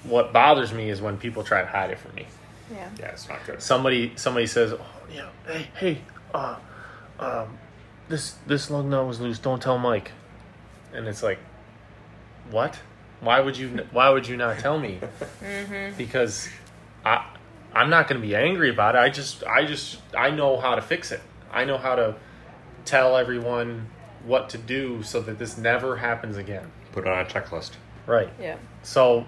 what bothers me is when people try to hide it from me. Yeah. Yeah, it's not good. Somebody somebody says, "Oh, yeah, hey, hey, uh, um, this this lug nut was loose. Don't tell Mike." And it's like, what? Why would you? Why would you not tell me? Because I I'm not going to be angry about it. I just I just I know how to fix it. I know how to tell everyone what to do so that this never happens again. Put it on a checklist. Right. Yeah. So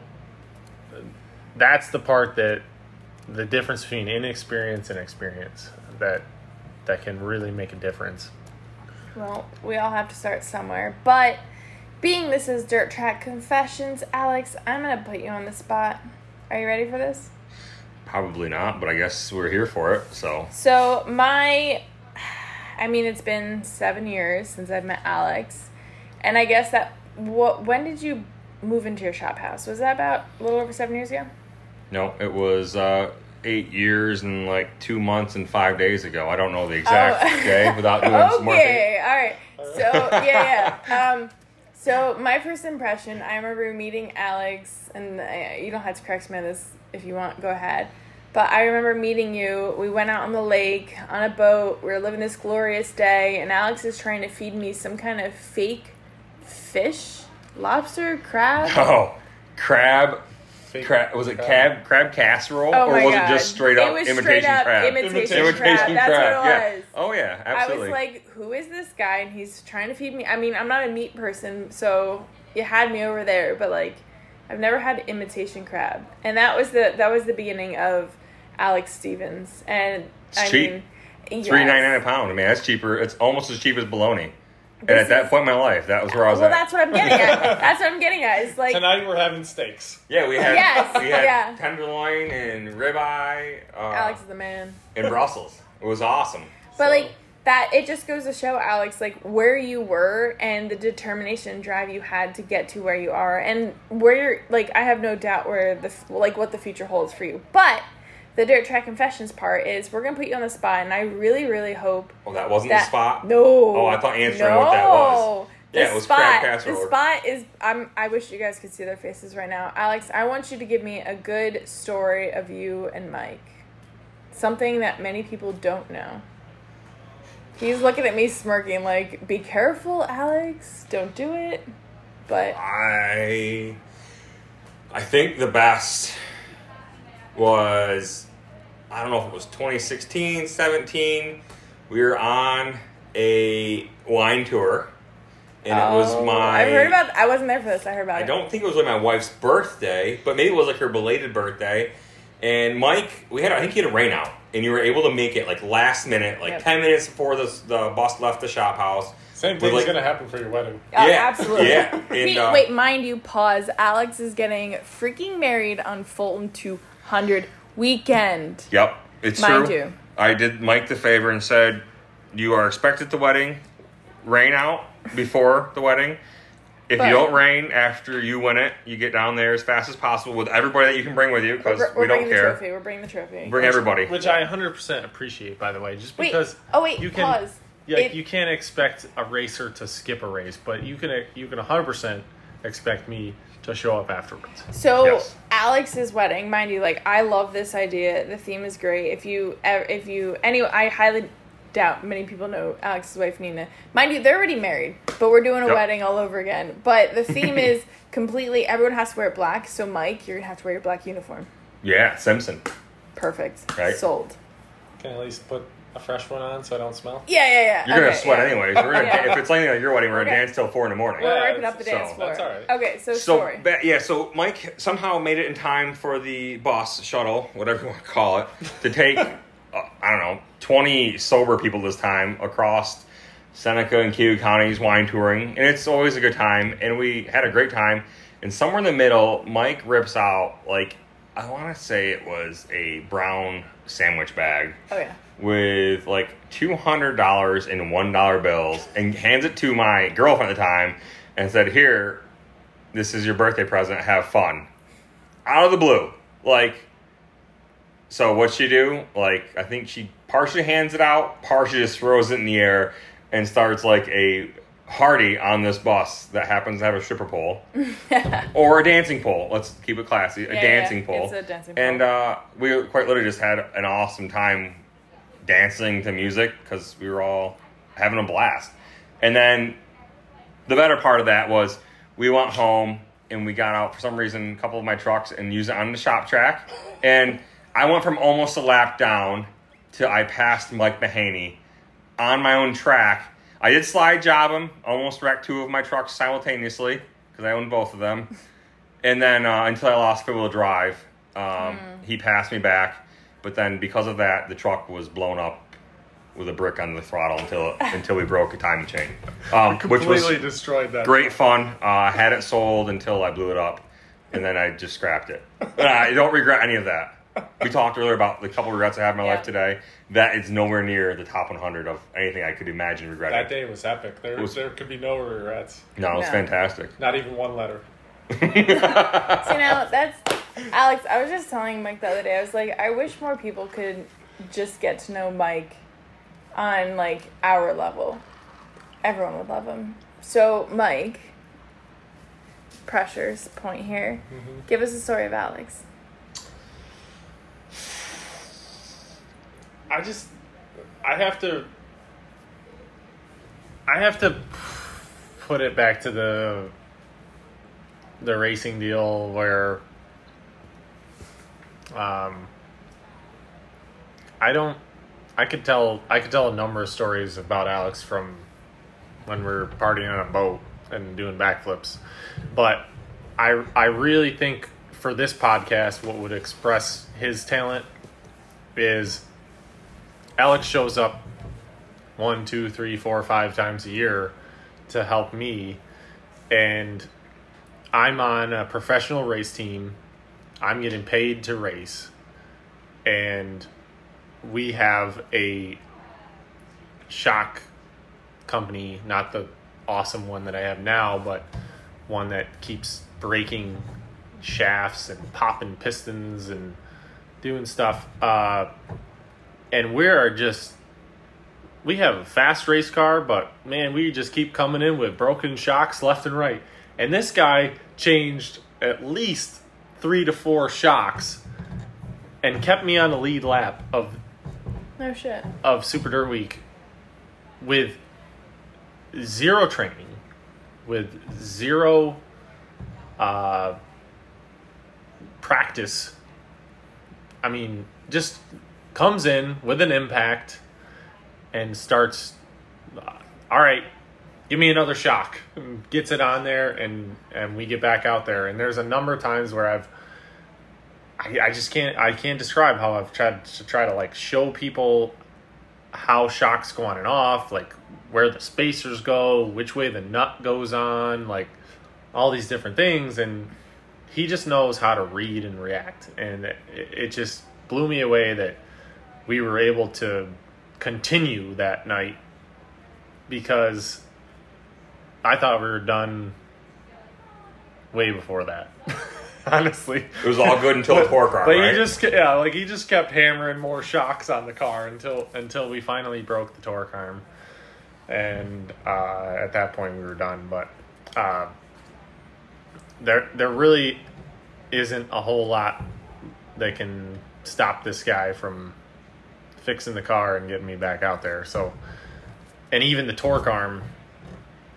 that's the part that the difference between inexperience and experience that that can really make a difference. Well, we all have to start somewhere. But being this is Dirt Track Confessions, Alex, I'm going to put you on the spot. Are you ready for this? Probably not, but I guess we're here for it. So So, my. I mean, it's been seven years since I've met Alex. And I guess that. What, when did you move into your shop house? Was that about a little over seven years ago? no, it was uh, eight years and like two months and five days ago. I don't know the exact Oh. day without doing some more. okay, all right. So yeah, yeah. Um, so my first impression, I remember meeting Alex, and uh, you don't have to correct me on this if you want. Go ahead. But I remember meeting you. We went out on the lake on a boat. We were living this glorious day, and Alex is trying to feed me some kind of fake fish, lobster, crab. Oh, crab. Crab, was it crab. crab crab casserole Oh or my was God. it just straight It up was imitation straight up crab? imitation Imitation crab. That's what it yeah. was. Oh yeah, absolutely. I was like, who is this guy? And he's trying to feed me. I mean, I'm not a meat person, so you had me over there, but like, I've never had imitation crab, and that was the that was the beginning of Alex Stevens, and It's I cheap. mean, Three ninety nine a pound. I mean, that's cheaper. It's almost as cheap as bologna. And This at that point in my life, that was where I was Well, at. that's what I'm getting at. That's what I'm getting at. It's like, Tonight we're having steaks. yeah, we had Yes, we had yeah. tenderloin and ribeye uh, Alex is the man. in Brussels. It was awesome. But So, like that, it just goes to show, Alex, like where you were and the determination drive you had to get to where you are, and where you're. Like, I have no doubt where the like what the future holds for you. But the dirt track confessions part is we're gonna put you on the spot, and I really, really hope oh, that wasn't that the spot. No. Oh, I thought answering what that was. The Yeah, it was spot. the spot is. I'm. I wish you guys could see their faces right now. Alex, I want you to give me a good story of you and Mike. Something that many people don't know. He's looking at me smirking, like, "Be careful, Alex. Don't do it." But I I think the best was I don't know if it was 2016, 17. We were on a wine tour, and it was Oh, my. I've heard about. I wasn't there for this. I heard about it. I it. don't think it was like my wife's birthday, but maybe it was like her belated birthday. And Mike, we had I think he had a rain out, and you were able to make it like last minute, like Yep. ten minutes before the the bus left the shop house. Same thing's like- gonna happen for your wedding. Oh, Yeah, absolutely. yeah, and, He- uh, wait, mind you, pause. Alex is getting freaking married on Fulton 200 weekend. Yep, it's Mind true. you. I did Mike the favor and said, "You are expected the wedding, rain out before the wedding. If But- you don't rain after you win it, you get down there as fast as possible with everybody that you can bring with you because We're, we're we don't bringing the care. trophy. We're bringing the trophy. Bring everybody. Which I 100% appreciate, by the way, just Wait. because oh wait. you can, pause. Yeah, It- you can't expect a racer to skip a race, but you can you can 100% expect me to show up afterwards. So Yes. Alex's wedding, mind you, like I love this idea. The theme is great. If you, if you, anyway, I highly doubt many people know Alex's wife Nina. Mind you, they're already married, but we're doing a Yep. wedding all over again. But the theme is completely. Everyone has to wear black. So Mike, you're gonna have to wear your black uniform. Yeah, Simpson. Perfect. Right. Sold. Can I at least put a fresh one on so I don't smell? Yeah, yeah, yeah. You're gonna sweat yeah. anyways. We're gonna, Yeah. If it's anything like your wedding, we're gonna Okay. dance till four in the morning. We're Yeah, ripping up the so dance floor. that's all right. Okay, so, So story. ba- yeah, so Mike somehow made it in time for the boss shuttle, whatever you want to call it, to take uh, I don't know twenty sober people this time across Seneca and Kew counties wine touring, and it's always a good time. And we had a great time. And somewhere in the middle, Mike rips out like I want to say it was a brown sandwich bag Oh yeah. With like two hundred dollars in one dollar bills, and hands it to my girlfriend at the time, and said, "Here, this is your birthday present. Have fun." Out of the blue, like. So what she do? Like I think she partially hands it out, partially just throws it in the air, and starts like a party on this bus that happens to have a stripper pole or a dancing pole. Let's keep it classy. A Yeah, dancing yeah, pole. a dancing And uh, we quite literally just had an awesome time dancing to music because we were all having a blast. And then the better part of that was we went home and we got out for some reason a couple of my trucks and used it on the shop track. And I went from almost a lap down to I passed Mike Mahaney on my own track. I did slide job him, almost wrecked two of my trucks simultaneously because I owned both of them. And then uh, until I lost four wheel drive, um, he passed me back. But then because of that, the truck was blown up with a brick on the throttle until until we broke a timing chain, um, which was Completely destroyed that. great fun. Uh, I had it sold until I blew it up, and then I just scrapped it. But I don't regret any of that. We talked earlier about the couple regrets I have in my Yeah. life today. That is nowhere near the top 100 of anything I could imagine regretting. That day was epic. There, Was- there could be no regrets. No, it was No. fantastic. Not even one letter. So know that's Alex. I was just telling Mike the other day. I was like, I wish more people could just get to know Mike on like our level. Everyone would love him. So Mike, pressures point here. Mm-hmm. Give us a story of Alex. I just, I have to, I have to put it back to the, the racing deal where, um, I don't, I could tell, I could tell a number of stories about Alex from when we were partying on a boat and doing backflips, but I, I really think for this podcast, what would express his talent is Alex shows up one, two, three, four, five times a year to help me, and I'm on a professional race team. I'm getting paid to race, and we have a shock company, not the awesome one that I have now, but one that keeps breaking shafts and popping pistons and doing stuff. Uh, and we are just we have a fast race car, but man, we just keep coming in with broken shocks left and right. And this guy changed at least three to four shocks and kept me on the lead lap of No shit. of Super Dirt Week with zero training, with zero uh, practice. I mean, just comes in with an impact and starts. uh, All right, give me another shock. Gets it on there, and and we get back out there. And there's a number of times where I've I, I just can't I can't describe how I've tried to try to like show people how shocks go on and off, like where the spacers go, which way the nut goes on, like all these different things, and he just knows how to read and react, and it, it just blew me away that we were able to continue that night because I thought we were done way before that. Honestly, It was all good until the torque arm, but right? he just yeah, like he just kept hammering more shocks on the car until until we finally broke the torque arm, and uh, at that point we were done. But uh, there there really isn't a whole lot that can stop this guy from fixing the car and getting me back out there. So, and even the torque arm.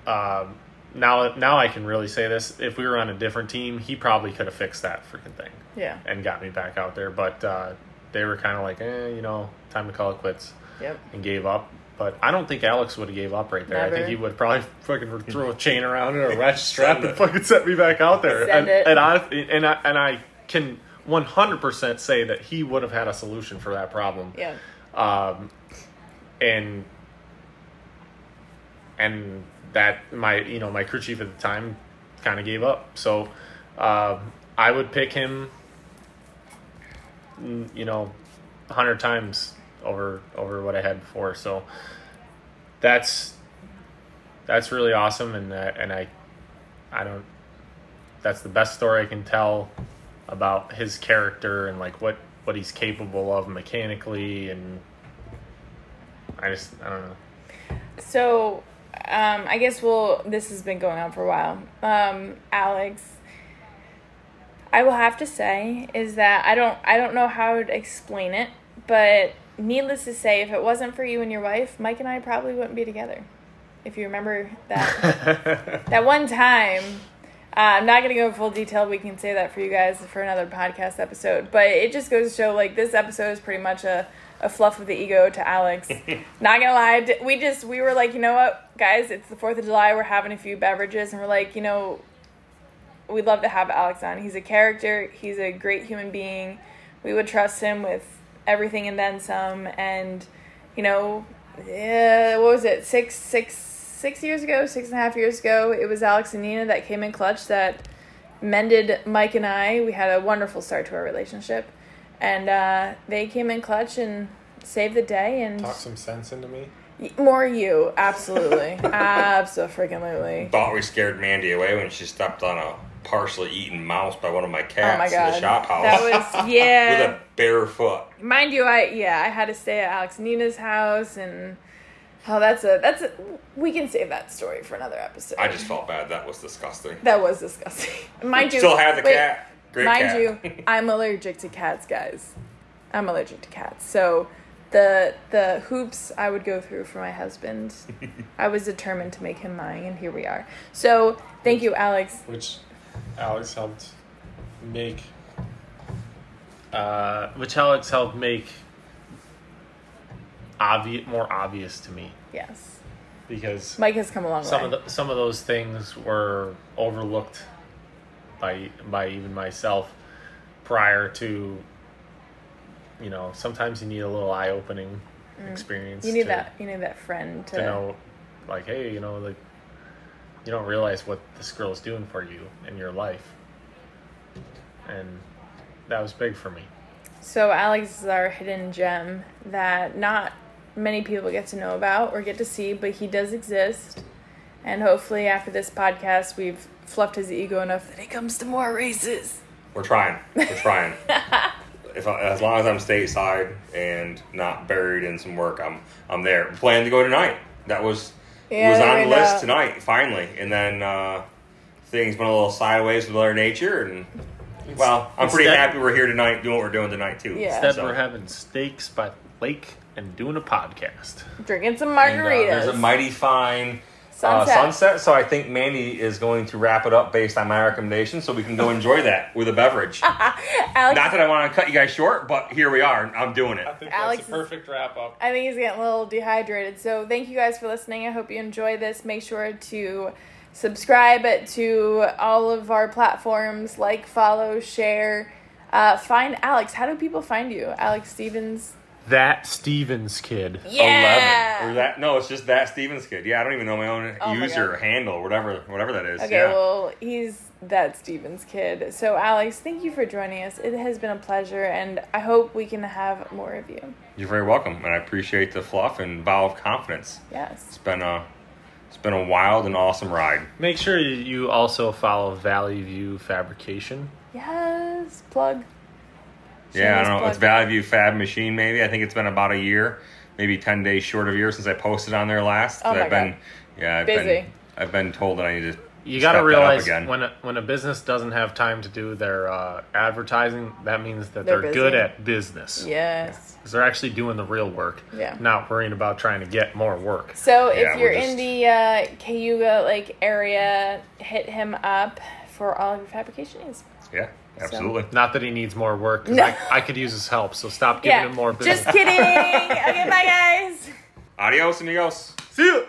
Um, now, now I can really say this. If we were on a different team, he probably could have fixed that freaking thing Yeah. and got me back out there. But uh, they were kind of like, eh, you know, time to call it quits Yep. and gave up. But I don't think Alex would have gave up right there. Never. I think he would probably fucking throw a chain around it or a ratchet strap and fucking set me back out there. Send and, it. and I and I and I can 100% say that he would have had a solution for that problem. Yeah. Um, and and that my you know my crew chief at the time kind of gave up. So um, I would pick him mm, you know, hundred times over over what I had before. So that's that's really awesome, and uh, and I I don't. That's the best story I can tell about his character and like what what he's capable of mechanically, and I just I don't know. So, um, I guess we'll. This has been going on for a while. Um, Alex, I will have to say is that I don't. I don't know how to explain it, but needless to say, if it wasn't for you and your wife, Mike and I probably wouldn't be together. If you remember that that one time. Uh, I'm not going to go in full detail. We can say that for you guys for another podcast episode. But it just goes to show, like, this episode is pretty much a, a fluff of the ego to Alex. not to lie. We just, we were like, you know what, guys, it's the 4th of July. We're having a few beverages. And we're like, you know, we'd love to have Alex on. He's a character, he's a great human being. We would trust him with everything and then some. And, you know, yeah, what was it, six, six, six years ago, six and a half years ago, it was Alex and Nina that came in clutch that mended Mike and I. We had a wonderful start to our relationship. And uh, they came in clutch and saved the day. And Talk some sense into me. more you, absolutely. Absolutely. Thought we scared Mandy away when she stepped on a partially eaten mouse by one of my Oh cats my in the shop house That was yeah. with a bare foot. Mind you, I yeah, I had to stay at Alex Nina's house, and oh, that's a that's a we can save that story for another episode. I just felt bad. That was disgusting. that was disgusting. Mind you, Still have the wait, cat. Great mind cat. you, I'm allergic to cats, guys. I'm allergic to cats, so the the hoops I would go through for my husband, I was determined to make him mine, and here we are. So thank you, Alex. which Alex helped make. Uh, which Alex helped make obvious, more obvious to me Yes, because Mike has come a long some way. of the, some of those things were overlooked by by even myself prior to. You know, sometimes you need a little eye opening experience. Mm. you need to, that. You need that friend to, to know, like, hey, you know, like, you don't realize what this girl is doing for you in your life, and that was big for me. So Alex is our hidden gem that not many people get to know about or get to see, but he does exist. And hopefully after this podcast we've fluffed his ego enough that he comes to more races. We're trying. We're trying. if I, as long as I'm stateside and not buried in some work, I'm I'm there. Plan to go tonight. That was Yeah, was on the list go. tonight finally, and then uh, things went a little sideways with Mother Nature, and well, I'm pretty happy we're here tonight doing what we're doing tonight too. Yeah. Instead, So- we're having steaks by the lake and doing a podcast. Drinking some And, uh, margaritas. there's a mighty fine Sunset. Uh, sunset. So I think Mandy is going to wrap it up based on my recommendation, so we can go enjoy that with a beverage. Not that I want to cut you guys short, but here we are. I'm doing it. think Alex that's a is- perfect wrap up. I think he's getting a little dehydrated. So thank you guys for listening. I hope you enjoy this. Make sure to subscribe to all of our platforms, like, follow, share. Uh, find Alex. How do people find you? Alex Stevens. That Stevens kid. Yeah. Eleven. Or that? No, it's just that Stevens kid. Yeah, I don't even know my own Oh user God. handle, whatever, whatever that is. Okay, yeah. well, he's that Stevens kid. So, Alex, thank you for joining us. It has been a pleasure, and I hope we can have more of you. You're very welcome, and I appreciate the fluff and vow of confidence. Yes. It's been a, it's been a wild and awesome ride. Make sure you- you also follow Valley View Fabrication. Yes. Plug. Yeah, I don't know. plug. It's Valley View Fab Machine. Maybe I think it's been about a year, maybe ten days short of a year since I posted on there last. Oh my I've been, God. yeah, I've Busy. been, I've been told that I need to. You got to realize again. when a, when a business doesn't have time to do their uh, advertising, that means that They're they're, good at business. Yes. Because they're actually doing the real work. Yeah. Not worrying about trying to get more work. So Yeah, if you're we're in the uh, Cayuga Lake area, hit him up for all of your fabrication needs. yeah, absolutely. Not that he needs more work. 'cause No. I, I could use his help. So stop giving Yeah. him more business. Just kidding. okay, bye guys. Adios, amigos. See you.